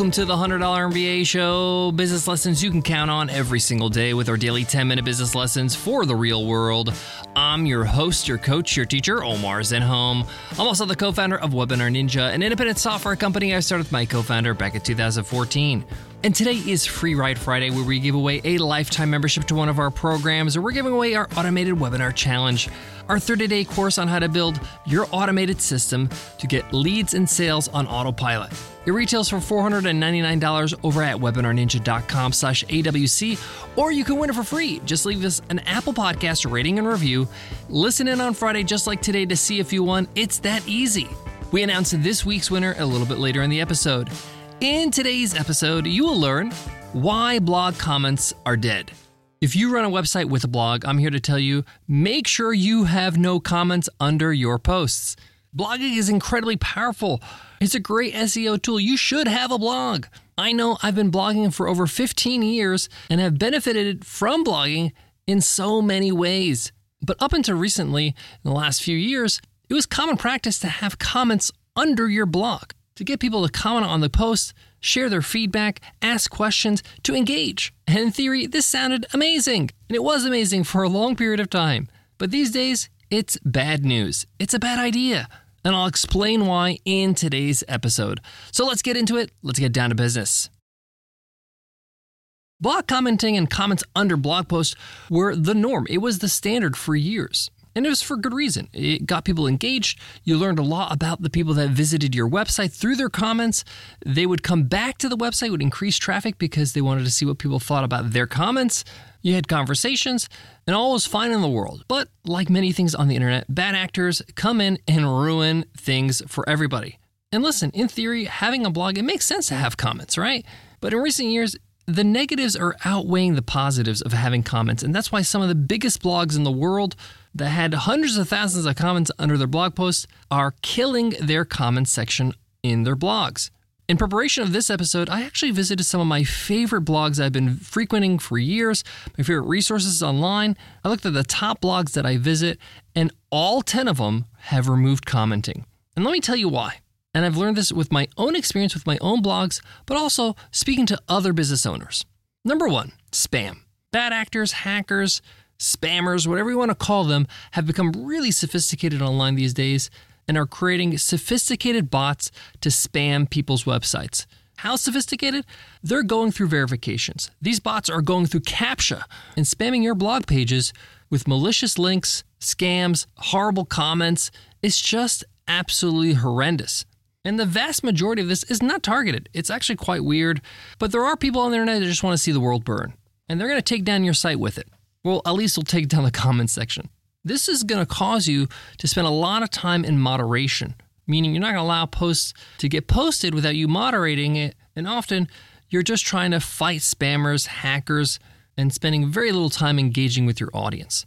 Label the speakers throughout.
Speaker 1: Welcome to the $100 MBA show. Business lessons you can count on every single day with our daily 10 minute business lessons for the real world. I'm your host, your coach, your teacher, Omar Zenhom. I'm also the co founder of Webinar Ninja, an independent software company I started with my co founder back in 2014. And today is Free Ride Friday, where we give away a lifetime membership to one of our programs, or we're giving away our automated webinar challenge, our 30 day course on how to build your automated system to get leads and sales on autopilot. It retails for $499 over at webinarninja.com slash AWC, or you can win it for free. Just leave us an Apple Podcast rating and review. Listen in on Friday, just like today, to see if you won. It's that easy. We announce this week's winner a little bit later in the episode. In today's episode, you will learn why blog comments are dead. If you run a website with a blog, I'm here to tell you make sure you have no comments under your posts. Blogging is incredibly powerful. It's a great SEO tool. You should have a blog. I know I've been blogging for over 15 years and have benefited from blogging in so many ways. But up until recently, in the last few years, it was common practice to have comments under your blog to get people to comment on the post, share their feedback, ask questions, to engage. And in theory, this sounded amazing. And it was amazing for a long period of time. But these days, it's bad news. It's a bad idea and I'll explain why in today's episode. So let's get into it. Let's get down to business. Blog commenting and comments under blog posts were the norm. It was the standard for years. And it was for good reason. It got people engaged. You learned a lot about the people that visited your website through their comments. They would come back to the website, would increase traffic because they wanted to see what people thought about their comments. You had conversations, and all was fine in the world. But like many things on the internet, bad actors come in and ruin things for everybody. And listen, in theory, having a blog, it makes sense to have comments, right? But in recent years, the negatives are outweighing the positives of having comments. And that's why some of the biggest blogs in the world that had hundreds of thousands of comments under their blog posts are killing their comment section in their blogs. In preparation of this episode, I actually visited some of my favorite blogs I've been frequenting for years, my favorite resources online. I looked at the top blogs that I visit, and all 10 of them have removed commenting. And let me tell you why. And I've learned this with my own experience with my own blogs, but also speaking to other business owners. Number one, spam. Bad actors, hackers, spammers, whatever you want to call them, have become really sophisticated online these days and are creating sophisticated bots to spam people's websites. How sophisticated? They're going through verifications. These bots are going through CAPTCHA and spamming your blog pages with malicious links, scams, horrible comments. It's just absolutely horrendous. And the vast majority of this is not targeted. It's actually quite weird, but there are people on the internet that just want to see the world burn, and they're going to take down your site with it. Well, at least they'll take down the comments section. This is going to cause you to spend a lot of time in moderation, meaning you're not going to allow posts to get posted without you moderating it. And often you're just trying to fight spammers, hackers, and spending very little time engaging with your audience.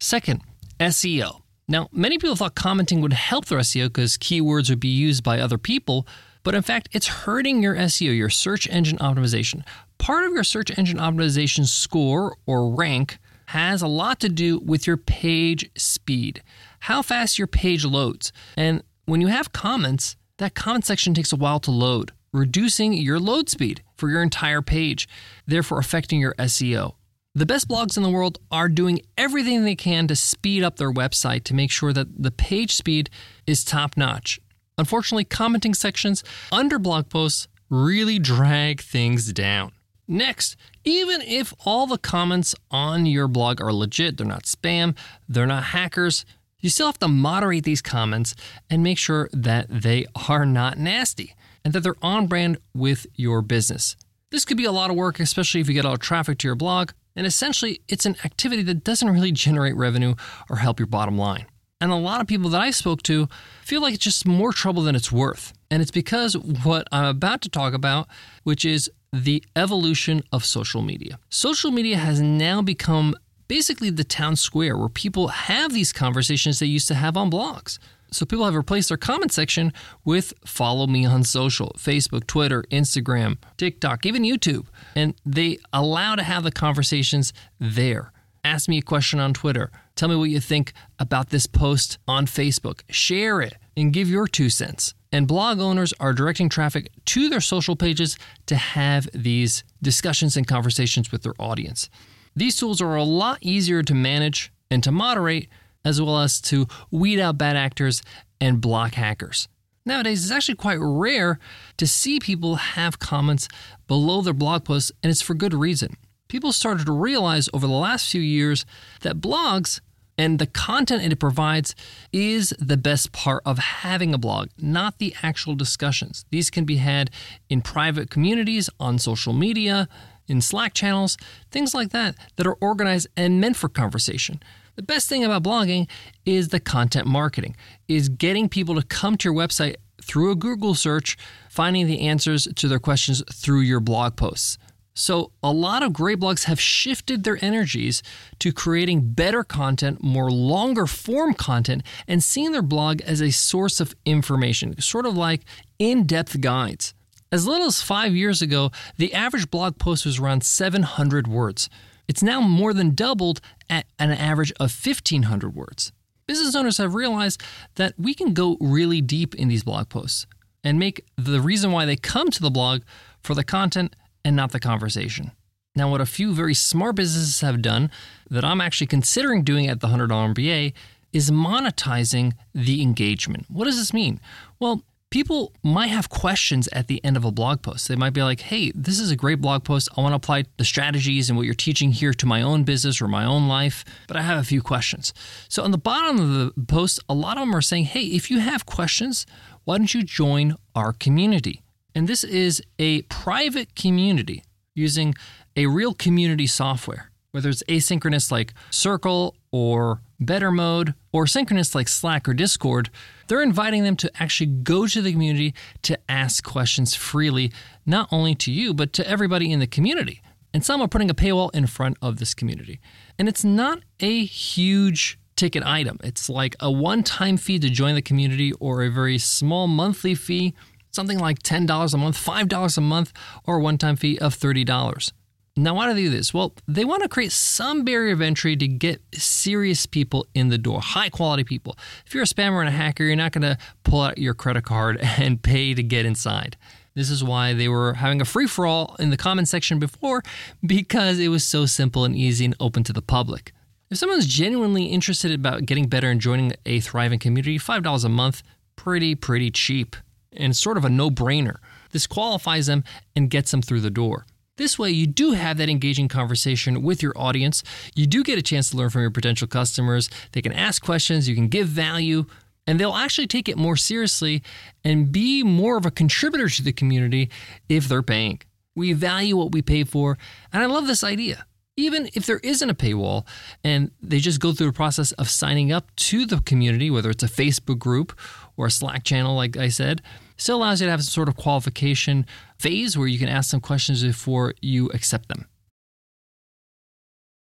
Speaker 1: Second, SEO. Now, many people thought commenting would help their SEO because keywords would be used by other people, but in fact, it's hurting your SEO, your search engine optimization. Part of your search engine optimization score or rank has a lot to do with your page speed, how fast your page loads. And when you have comments, that comment section takes a while to load, reducing your load speed for your entire page, therefore affecting your SEO. The best blogs in the world are doing everything they can to speed up their website to make sure that the page speed is top notch. Unfortunately, commenting sections under blog posts really drag things down. Next, even if all the comments on your blog are legit, they're not spam, they're not hackers, you still have to moderate these comments and make sure that they are not nasty and that they're on brand with your business. This could be a lot of work, especially if you get a lot of traffic to your blog, and essentially it's an activity that doesn't really generate revenue or help your bottom line. And a lot of people that I spoke to feel like it's just more trouble than it's worth. And it's because what I'm about to talk about, which is the evolution of social media. Social media has now become basically the town square where people have these conversations they used to have on blogs. So people have replaced their comment section with follow me on social Facebook, Twitter, Instagram, TikTok, even YouTube. And they allow to have the conversations there. Ask me a question on Twitter. Tell me what you think about this post on Facebook. Share it and give your two cents. And blog owners are directing traffic to their social pages to have these discussions and conversations with their audience. These tools are a lot easier to manage and to moderate, as well as to weed out bad actors and block hackers. Nowadays, it's actually quite rare to see people have comments below their blog posts, and it's for good reason. People started to realize over the last few years that blogs and the content it provides is the best part of having a blog, not the actual discussions. These can be had in private communities, on social media, in Slack channels, things like that, that are organized and meant for conversation. The best thing about blogging is the content marketing, is getting people to come to your website through a Google search, finding the answers to their questions through your blog posts. So, a lot of gray blogs have shifted their energies to creating better content, more longer form content, and seeing their blog as a source of information, sort of like in depth guides. As little as five years ago, the average blog post was around 700 words. It's now more than doubled at an average of 1,500 words. Business owners have realized that we can go really deep in these blog posts and make the reason why they come to the blog for the content and not the conversation. Now, what a few very smart businesses have done that I'm actually considering doing at the $100 MBA is monetizing the engagement. What does this mean? Well, people might have questions at the end of a blog post. They might be like, hey, this is a great blog post. I want to apply the strategies and what you're teaching here to my own business or my own life, but I have a few questions. So, on the bottom of the post, a lot of them are saying, hey, if you have questions, why don't you join our community? And this is a private community using a real community software, whether it's asynchronous like Circle or Bettermode or synchronous like Slack or Discord. They're inviting them to actually go to the community to ask questions freely, not only to you, but to everybody in the community. And some are putting a paywall in front of this community. And it's not a huge ticket item. It's like a one time fee to join the community or a very small monthly fee something like $10 a month, $5 a month, or a one time fee of $30. Now, why do they do this? Well, they want to create some barrier of entry to get serious people in the door, high quality people. If you're a spammer and a hacker, you're not going to pull out your credit card and pay to get inside. This is why they were having a free for all in the comment section before, because it was so simple and easy and open to the public. If someone's genuinely interested about getting better and joining a thriving community, $5 a month, pretty, pretty cheap and sort of a no brainer. This qualifies them and gets them through the door. This way, you do have that engaging conversation with your audience. You do get a chance to learn from your potential customers. They can ask questions, you can give value, and they'll actually take it more seriously and be more of a contributor to the community if they're paying. We value what we pay for, and I love this idea. Even if there isn't a paywall and they just go through the process of signing up to the community, whether it's a Facebook group or a Slack channel, like I said, still allows you to have some sort of qualification phase where you can ask some questions before you accept them.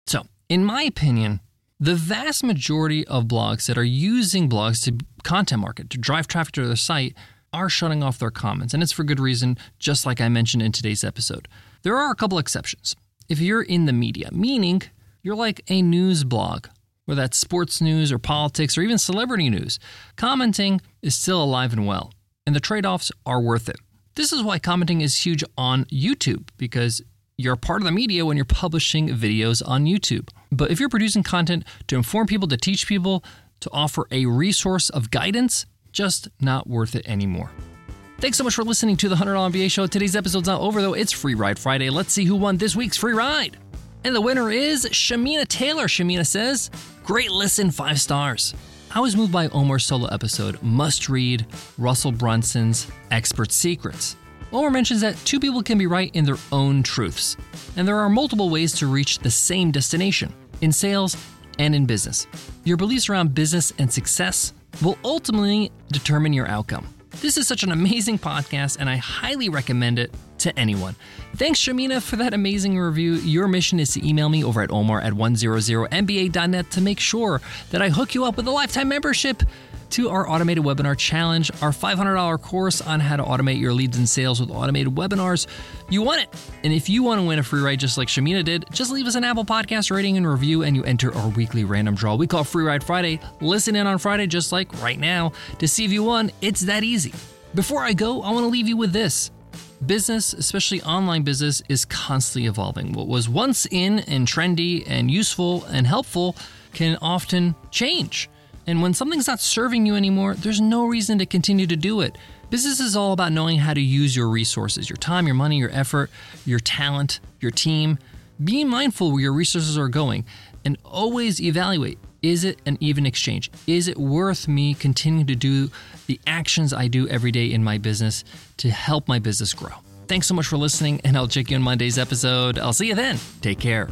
Speaker 1: So, in my opinion, the vast majority of blogs that are using blogs to content market, to drive traffic to their site, are shutting off their comments. And it's for good reason, just like I mentioned in today's episode. There are a couple exceptions. If you're in the media, meaning you're like a news blog, whether that's sports news or politics or even celebrity news, commenting is still alive and well, and the trade offs are worth it. This is why commenting is huge on YouTube because you're part of the media when you're publishing videos on YouTube. But if you're producing content to inform people, to teach people, to offer a resource of guidance, just not worth it anymore. Thanks so much for listening to the $100 MBA show. Today's episode's not over though. It's Free Ride Friday. Let's see who won this week's free ride. And the winner is Shamina Taylor. Shamina says, Great listen, five stars. I was moved by Omar's solo episode, Must Read Russell Brunson's Expert Secrets. Omar mentions that two people can be right in their own truths, and there are multiple ways to reach the same destination in sales and in business. Your beliefs around business and success will ultimately determine your outcome. This is such an amazing podcast, and I highly recommend it to anyone. Thanks, Shamina, for that amazing review. Your mission is to email me over at omar at 100mba.net to make sure that I hook you up with a lifetime membership to our automated webinar challenge, our $500 course on how to automate your leads and sales with automated webinars. You want it. And if you want to win a free ride just like Shamina did, just leave us an Apple Podcast rating and review, and you enter our weekly random draw. We call Free Ride Friday. Listen in on Friday, just like right now, to see if you won. It's that easy. Before I go, I want to leave you with this. Business, especially online business, is constantly evolving. What was once in and trendy and useful and helpful can often change. And when something's not serving you anymore, there's no reason to continue to do it. Business is all about knowing how to use your resources your time, your money, your effort, your talent, your team. Be mindful where your resources are going and always evaluate is it an even exchange? Is it worth me continuing to do the actions I do every day in my business to help my business grow? Thanks so much for listening, and I'll check you on Monday's episode. I'll see you then. Take care.